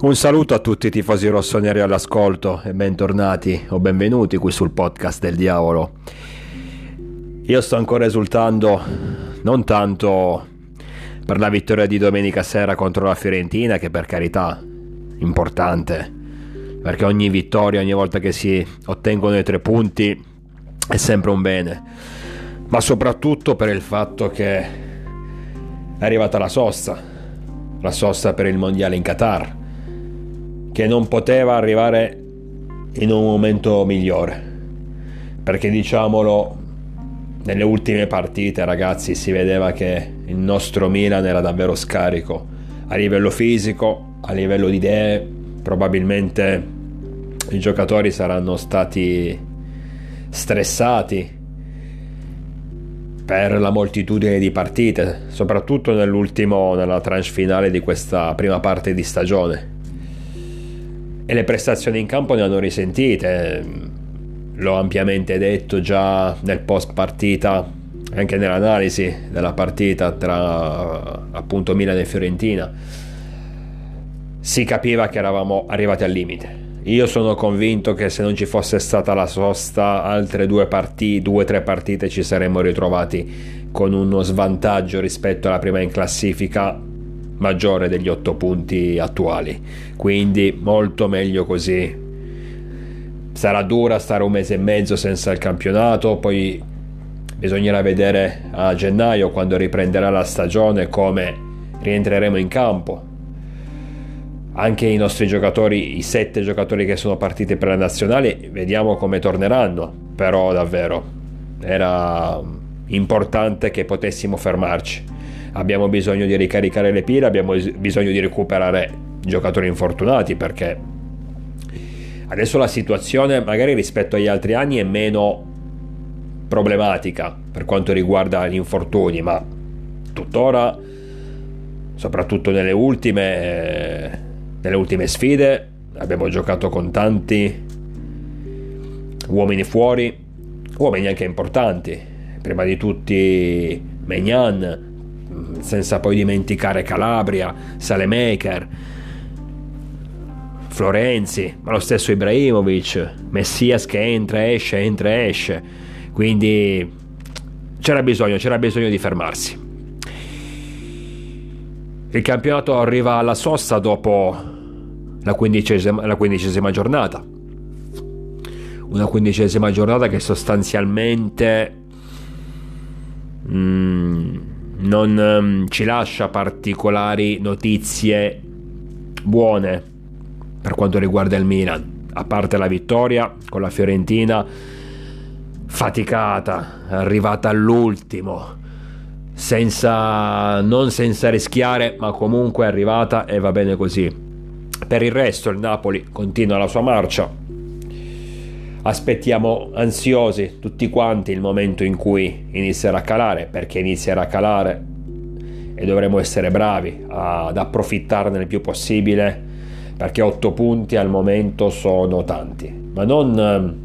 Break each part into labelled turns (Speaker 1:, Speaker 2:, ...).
Speaker 1: Un saluto a tutti i tifosi rossoneri all'ascolto e bentornati o benvenuti qui sul podcast del diavolo. Io sto ancora esultando non tanto per la vittoria di domenica sera contro la Fiorentina, che per carità importante, perché ogni vittoria, ogni volta che si ottengono i tre punti è sempre un bene, ma soprattutto per il fatto che è arrivata la sosta, la sosta per il mondiale in Qatar che non poteva arrivare in un momento migliore. Perché diciamolo, nelle ultime partite ragazzi si vedeva che il nostro Milan era davvero scarico a livello fisico, a livello di idee, probabilmente i giocatori saranno stati stressati per la moltitudine di partite, soprattutto nell'ultimo, nella tranche finale di questa prima parte di stagione e le prestazioni in campo ne hanno risentite. L'ho ampiamente detto già nel post partita, anche nell'analisi della partita tra appunto Milan e Fiorentina. Si capiva che eravamo arrivati al limite. Io sono convinto che se non ci fosse stata la sosta, altre due partite, due o tre partite ci saremmo ritrovati con uno svantaggio rispetto alla prima in classifica maggiore degli 8 punti attuali. Quindi molto meglio così. Sarà dura stare un mese e mezzo senza il campionato, poi bisognerà vedere a gennaio quando riprenderà la stagione come rientreremo in campo. Anche i nostri giocatori, i sette giocatori che sono partiti per la nazionale, vediamo come torneranno. Però davvero era importante che potessimo fermarci abbiamo bisogno di ricaricare le pile, abbiamo bisogno di recuperare giocatori infortunati perché adesso la situazione magari rispetto agli altri anni è meno problematica per quanto riguarda gli infortuni, ma tuttora, soprattutto nelle ultime, nelle ultime sfide, abbiamo giocato con tanti uomini fuori, uomini anche importanti, prima di tutti Megnan, senza poi dimenticare Calabria, Salemaker, Florenzi, ma lo stesso Ibrahimovic, Messias che entra, esce, entra, esce. Quindi c'era bisogno, c'era bisogno di fermarsi. Il campionato arriva alla sosta dopo la quindicesima, la quindicesima giornata. Una quindicesima giornata che sostanzialmente... Mm, non um, ci lascia particolari notizie buone per quanto riguarda il Milan, a parte la vittoria con la Fiorentina faticata, arrivata all'ultimo, senza, non senza rischiare, ma comunque arrivata e va bene così. Per il resto il Napoli continua la sua marcia, aspettiamo ansiosi tutti quanti il momento in cui inizierà a calare, perché inizierà a calare e dovremo essere bravi ad approfittarne il più possibile, perché 8 punti al momento sono tanti, ma non,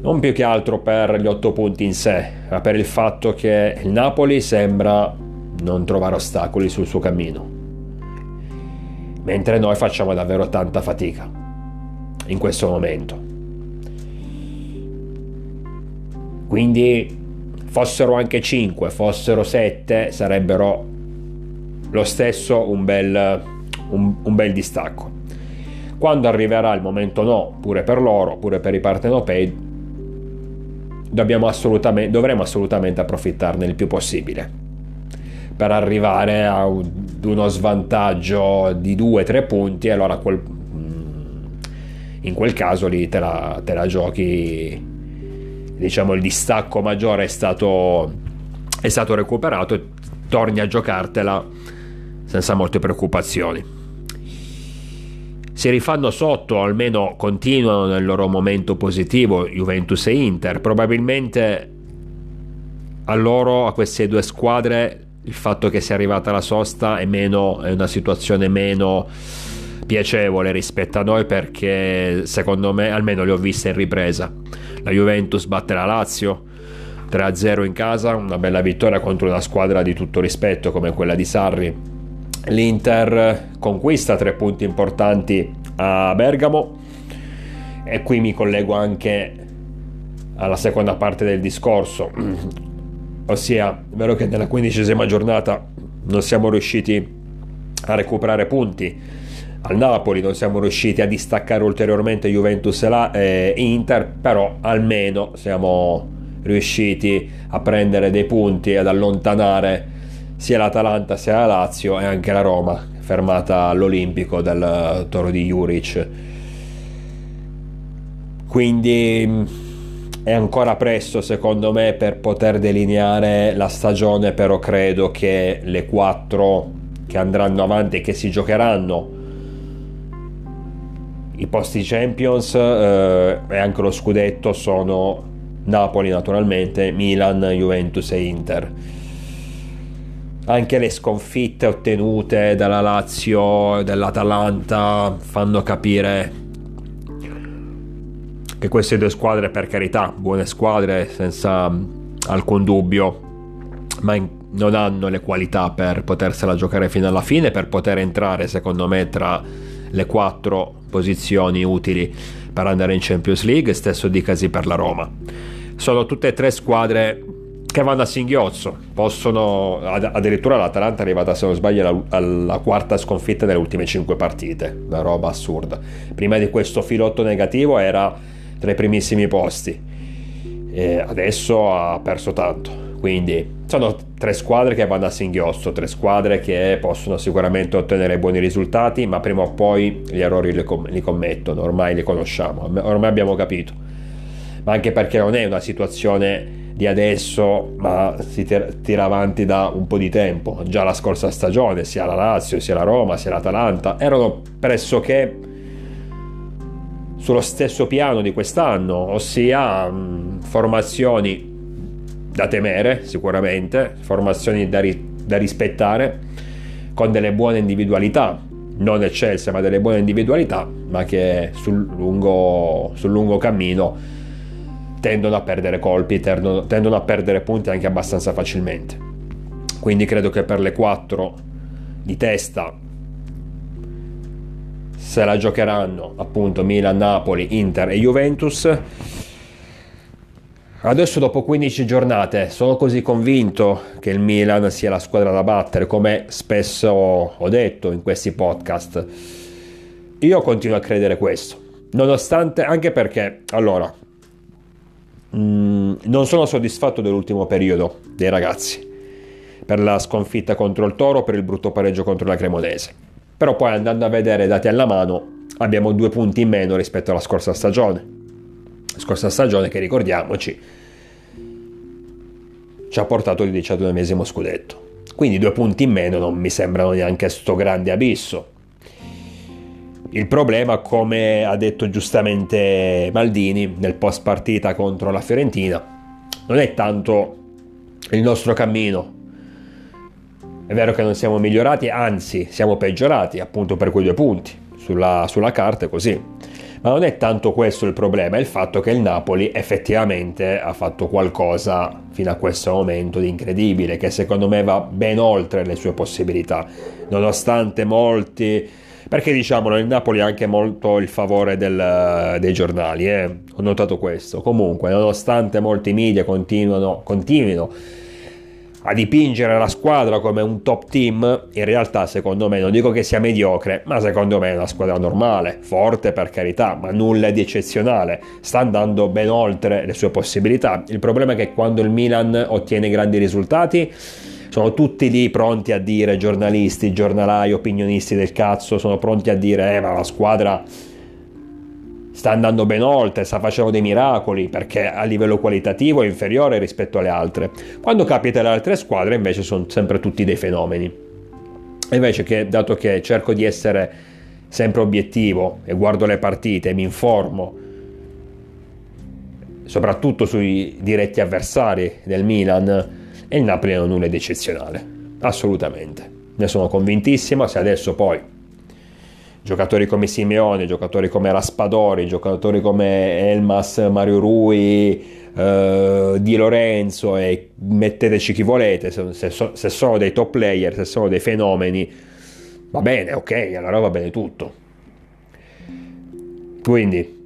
Speaker 1: non più che altro per gli 8 punti in sé, ma per il fatto che il Napoli sembra non trovare ostacoli sul suo cammino, mentre noi facciamo davvero tanta fatica in questo momento. Quindi fossero anche 5, fossero 7, sarebbero lo stesso un bel, un, un bel distacco. Quando arriverà il momento no, pure per loro, pure per i partenopei, assolutamente, dovremo assolutamente approfittarne il più possibile per arrivare a uno svantaggio di 2-3 punti allora quel, in quel caso lì te la, te la giochi diciamo il distacco maggiore è stato, è stato recuperato e torni a giocartela senza molte preoccupazioni. Si rifanno sotto, almeno continuano nel loro momento positivo Juventus e Inter. Probabilmente a loro, a queste due squadre, il fatto che sia arrivata la sosta è, meno, è una situazione meno piacevole rispetto a noi perché secondo me almeno le ho viste in ripresa la Juventus batte la Lazio. 3-0 in casa, una bella vittoria contro una squadra di tutto rispetto come quella di Sarri. L'Inter conquista tre punti importanti a Bergamo. E qui mi collego anche alla seconda parte del discorso, ossia, è vero che nella quindicesima giornata non siamo riusciti a recuperare punti al Napoli, non siamo riusciti a distaccare ulteriormente Juventus e Inter, però almeno siamo riusciti a prendere dei punti e ad allontanare sia l'Atalanta sia la Lazio e anche la Roma, fermata all'Olimpico dal Toro di Juric. Quindi è ancora presto secondo me per poter delineare la stagione, però credo che le quattro che andranno avanti e che si giocheranno i posti Champions eh, e anche lo scudetto sono Napoli naturalmente, Milan, Juventus e Inter. Anche le sconfitte ottenute dalla Lazio e dall'Atalanta fanno capire che queste due squadre, per carità, buone squadre senza alcun dubbio, ma non hanno le qualità per potersela giocare fino alla fine, per poter entrare, secondo me, tra le quattro posizioni utili per andare in Champions League, stesso dicasi per la Roma sono tutte e tre squadre che vanno a singhiozzo. Possono, addirittura l'Atalanta è arrivata, se non sbaglio, alla, alla quarta sconfitta nelle ultime cinque partite. Una roba assurda. Prima di questo filotto negativo era tra i primissimi posti. E adesso ha perso tanto. Quindi sono tre squadre che vanno a singhiozzo, tre squadre che possono sicuramente ottenere buoni risultati, ma prima o poi gli errori li, com- li commettono, ormai li conosciamo, ormai abbiamo capito ma anche perché non è una situazione di adesso, ma si tira avanti da un po' di tempo. Già la scorsa stagione, sia la Lazio, sia la Roma, sia l'Atalanta erano pressoché sullo stesso piano di quest'anno, ossia mh, formazioni da temere sicuramente, formazioni da, ri- da rispettare, con delle buone individualità, non eccelse, ma delle buone individualità, ma che sul lungo, sul lungo cammino tendono a perdere colpi, tendono, tendono a perdere punti anche abbastanza facilmente. Quindi credo che per le 4 di testa se la giocheranno appunto Milan, Napoli, Inter e Juventus. Adesso dopo 15 giornate sono così convinto che il Milan sia la squadra da battere, come spesso ho detto in questi podcast. Io continuo a credere questo, nonostante anche perché allora Mm, non sono soddisfatto dell'ultimo periodo dei ragazzi per la sconfitta contro il Toro, per il brutto pareggio contro la Cremonese. Però poi andando a vedere dati alla mano abbiamo due punti in meno rispetto alla scorsa stagione. Scorsa stagione che ricordiamoci ci ha portato il diciannovesimo scudetto. Quindi due punti in meno non mi sembrano neanche sto grande abisso. Il problema, come ha detto giustamente Maldini nel post partita contro la Fiorentina, non è tanto il nostro cammino. È vero che non siamo migliorati, anzi siamo peggiorati appunto per quei due punti. Sulla, sulla carta è così. Ma non è tanto questo il problema, è il fatto che il Napoli effettivamente ha fatto qualcosa fino a questo momento di incredibile, che secondo me va ben oltre le sue possibilità. Nonostante molti perché diciamolo, il Napoli ha anche molto il favore del, dei giornali, eh? ho notato questo. Comunque, nonostante molti media continuino, continuino a dipingere la squadra come un top team, in realtà secondo me non dico che sia mediocre, ma secondo me è una squadra normale, forte per carità, ma nulla di eccezionale, sta andando ben oltre le sue possibilità. Il problema è che quando il Milan ottiene grandi risultati sono tutti lì pronti a dire, giornalisti, giornalai, opinionisti del cazzo, sono pronti a dire, eh ma la squadra sta andando ben oltre, sta facendo dei miracoli perché a livello qualitativo è inferiore rispetto alle altre. Quando capita le altre squadre invece sono sempre tutti dei fenomeni. Invece che, dato che cerco di essere sempre obiettivo e guardo le partite mi informo, soprattutto sui diretti avversari del Milan, e il Napoli non ha nulla di eccezionale, assolutamente. Ne sono convintissimo, se adesso poi giocatori come Simeone, giocatori come Raspadori, giocatori come Elmas, Mario Rui, eh, Di Lorenzo e metteteci chi volete, se, se, se, sono dei top player, se sono dei fenomeni, Va bene, ok, allora va bene tutto. Quindi,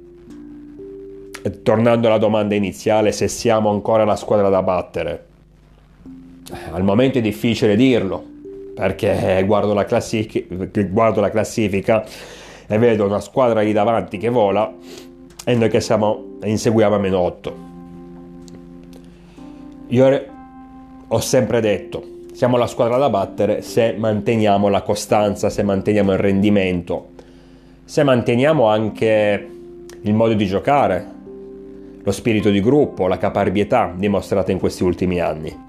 Speaker 1: tornando alla domanda iniziale, se siamo ancora la squadra da battere, al momento è difficile dirlo, perché guardo la, guardo la classifica e vedo una squadra lì davanti che vola e noi che siamo inseguiamo a meno 8. Io ho sempre detto, siamo la squadra da battere se manteniamo la costanza, se manteniamo il rendimento, se manteniamo anche il modo di giocare, lo spirito di gruppo, la caparbietà dimostrata in questi ultimi anni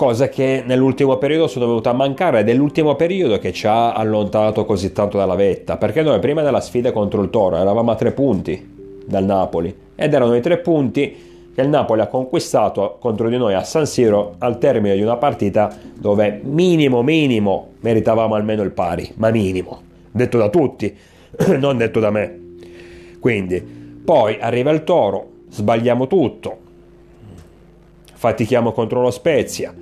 Speaker 1: cosa che nell'ultimo periodo sono venuta a mancare ed è l'ultimo periodo che ci ha allontanato così tanto dalla vetta, perché noi prima della sfida contro il Toro eravamo a tre punti dal Napoli ed erano i tre punti che il Napoli ha conquistato contro di noi a San Siro al termine di una partita dove minimo minimo meritavamo almeno il pari, ma minimo, detto da tutti, non detto da me. Quindi, poi arriva il Toro, sbagliamo tutto, fatichiamo contro lo Spezia,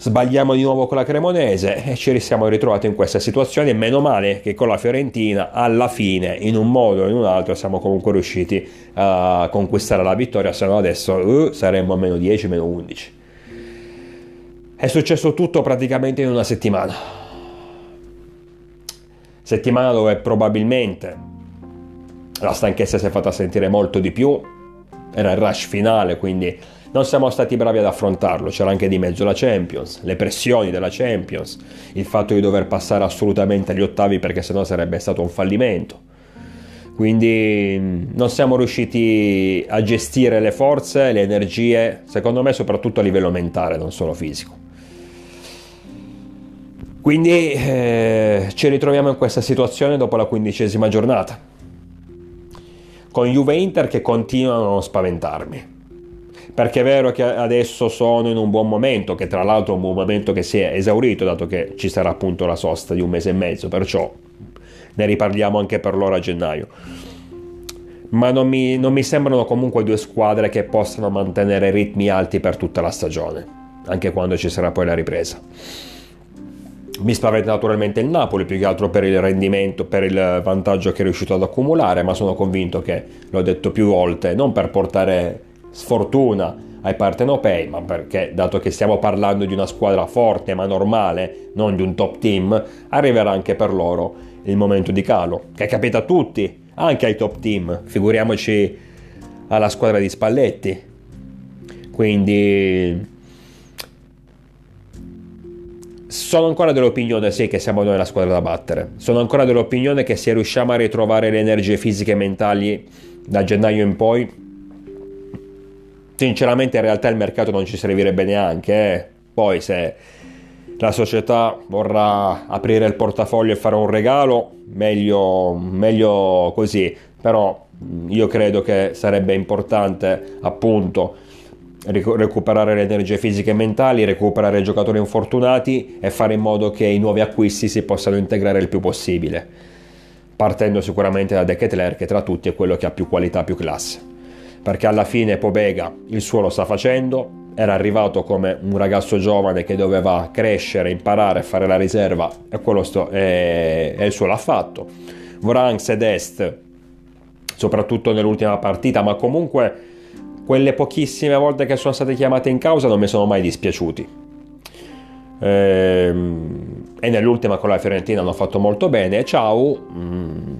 Speaker 1: sbagliamo di nuovo con la Cremonese e ci siamo ritrovati in questa situazione. Meno male che con la Fiorentina, alla fine, in un modo o in un altro, siamo comunque riusciti a conquistare la vittoria. Se no, adesso uh, saremmo a meno 10, meno 11. È successo tutto praticamente in una settimana. Settimana dove probabilmente la stanchezza si è fatta sentire molto di più. Era il rush finale, quindi non siamo stati bravi ad affrontarlo, c'era anche di mezzo la Champions, le pressioni della Champions, il fatto di dover passare assolutamente agli ottavi perché sennò sarebbe stato un fallimento. Quindi mm, non siamo riusciti a gestire le forze, le energie, secondo me soprattutto a livello mentale, non solo fisico. Quindi eh, ci ritroviamo in questa situazione dopo la quindicesima giornata, con Juve Inter che continuano a spaventarmi perché è vero che adesso sono in un buon momento, che tra l'altro è un buon momento che si è esaurito, dato che ci sarà appunto la sosta di un mese e mezzo, perciò ne riparliamo anche per loro a gennaio. Ma non mi, non mi sembrano comunque due squadre che possano mantenere ritmi alti per tutta la stagione, anche quando ci sarà poi la ripresa. Mi spaventa naturalmente il Napoli, più che altro per il rendimento, per il vantaggio che è riuscito ad accumulare, ma sono convinto che, l'ho detto più volte, non per portare sfortuna ai partenopei, ma perché dato che stiamo parlando di una squadra forte ma normale, non di un top team, arriverà anche per loro il momento di calo, che capita a tutti, anche ai top team, figuriamoci alla squadra di Spalletti. Quindi sono ancora dell'opinione sì che siamo noi la squadra da battere. Sono ancora dell'opinione che se riusciamo a ritrovare le energie fisiche e mentali da gennaio in poi sinceramente in realtà il mercato non ci servirebbe neanche. Eh. Poi se la società vorrà aprire il portafoglio e fare un regalo, meglio, meglio così. Però io credo che sarebbe importante appunto recuperare le energie fisiche e mentali, recuperare i giocatori infortunati e fare in modo che i nuovi acquisti si possano integrare il più possibile. Partendo sicuramente da De Ketler che tra tutti è quello che ha più qualità, più classe perché alla fine Pobega il suo lo sta facendo, era arrivato come un ragazzo giovane che doveva crescere, imparare a fare la riserva e quello sto, e, e il suo l'ha fatto. Voranx ed Est, soprattutto nell'ultima partita, ma comunque quelle pochissime volte che sono state chiamate in causa non mi sono mai dispiaciuti. Ehm, e nell'ultima con la Fiorentina hanno fatto molto bene. Ciao, mm,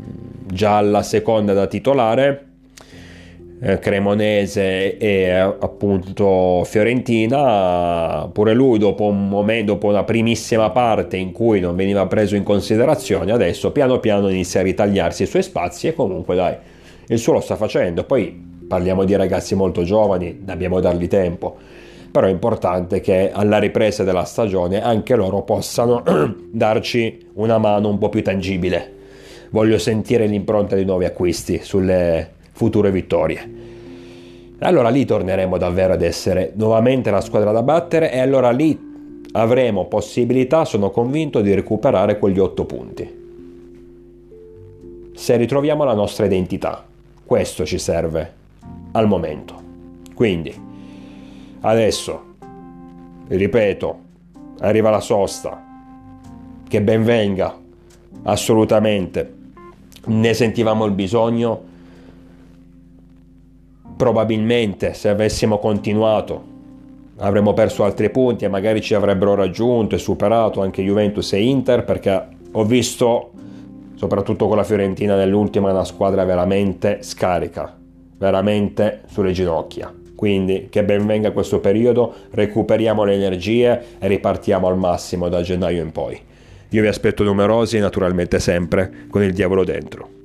Speaker 1: già alla seconda da titolare Cremonese e appunto Fiorentina, pure lui dopo un momento, dopo una primissima parte in cui non veniva preso in considerazione, adesso piano piano inizia a ritagliarsi i suoi spazi e comunque dai, il suo lo sta facendo. Poi parliamo di ragazzi molto giovani, dobbiamo dargli tempo. Però è importante che alla ripresa della stagione anche loro possano darci una mano un po' più tangibile. Voglio sentire l'impronta di nuovi acquisti sulle, future vittorie. Allora lì torneremo davvero ad essere nuovamente la squadra da battere e allora lì avremo possibilità, sono convinto, di recuperare quegli otto punti. Se ritroviamo la nostra identità, questo ci serve al momento. Quindi, adesso, ripeto, arriva la sosta, che ben venga, assolutamente, ne sentivamo il bisogno, probabilmente se avessimo continuato avremmo perso altri punti e magari ci avrebbero raggiunto e superato anche Juventus e Inter perché ho visto soprattutto con la Fiorentina nell'ultima una squadra veramente scarica, veramente sulle ginocchia. Quindi che ben venga questo periodo, recuperiamo le energie e ripartiamo al massimo da gennaio in poi. Io vi aspetto numerosi naturalmente sempre con il diavolo dentro.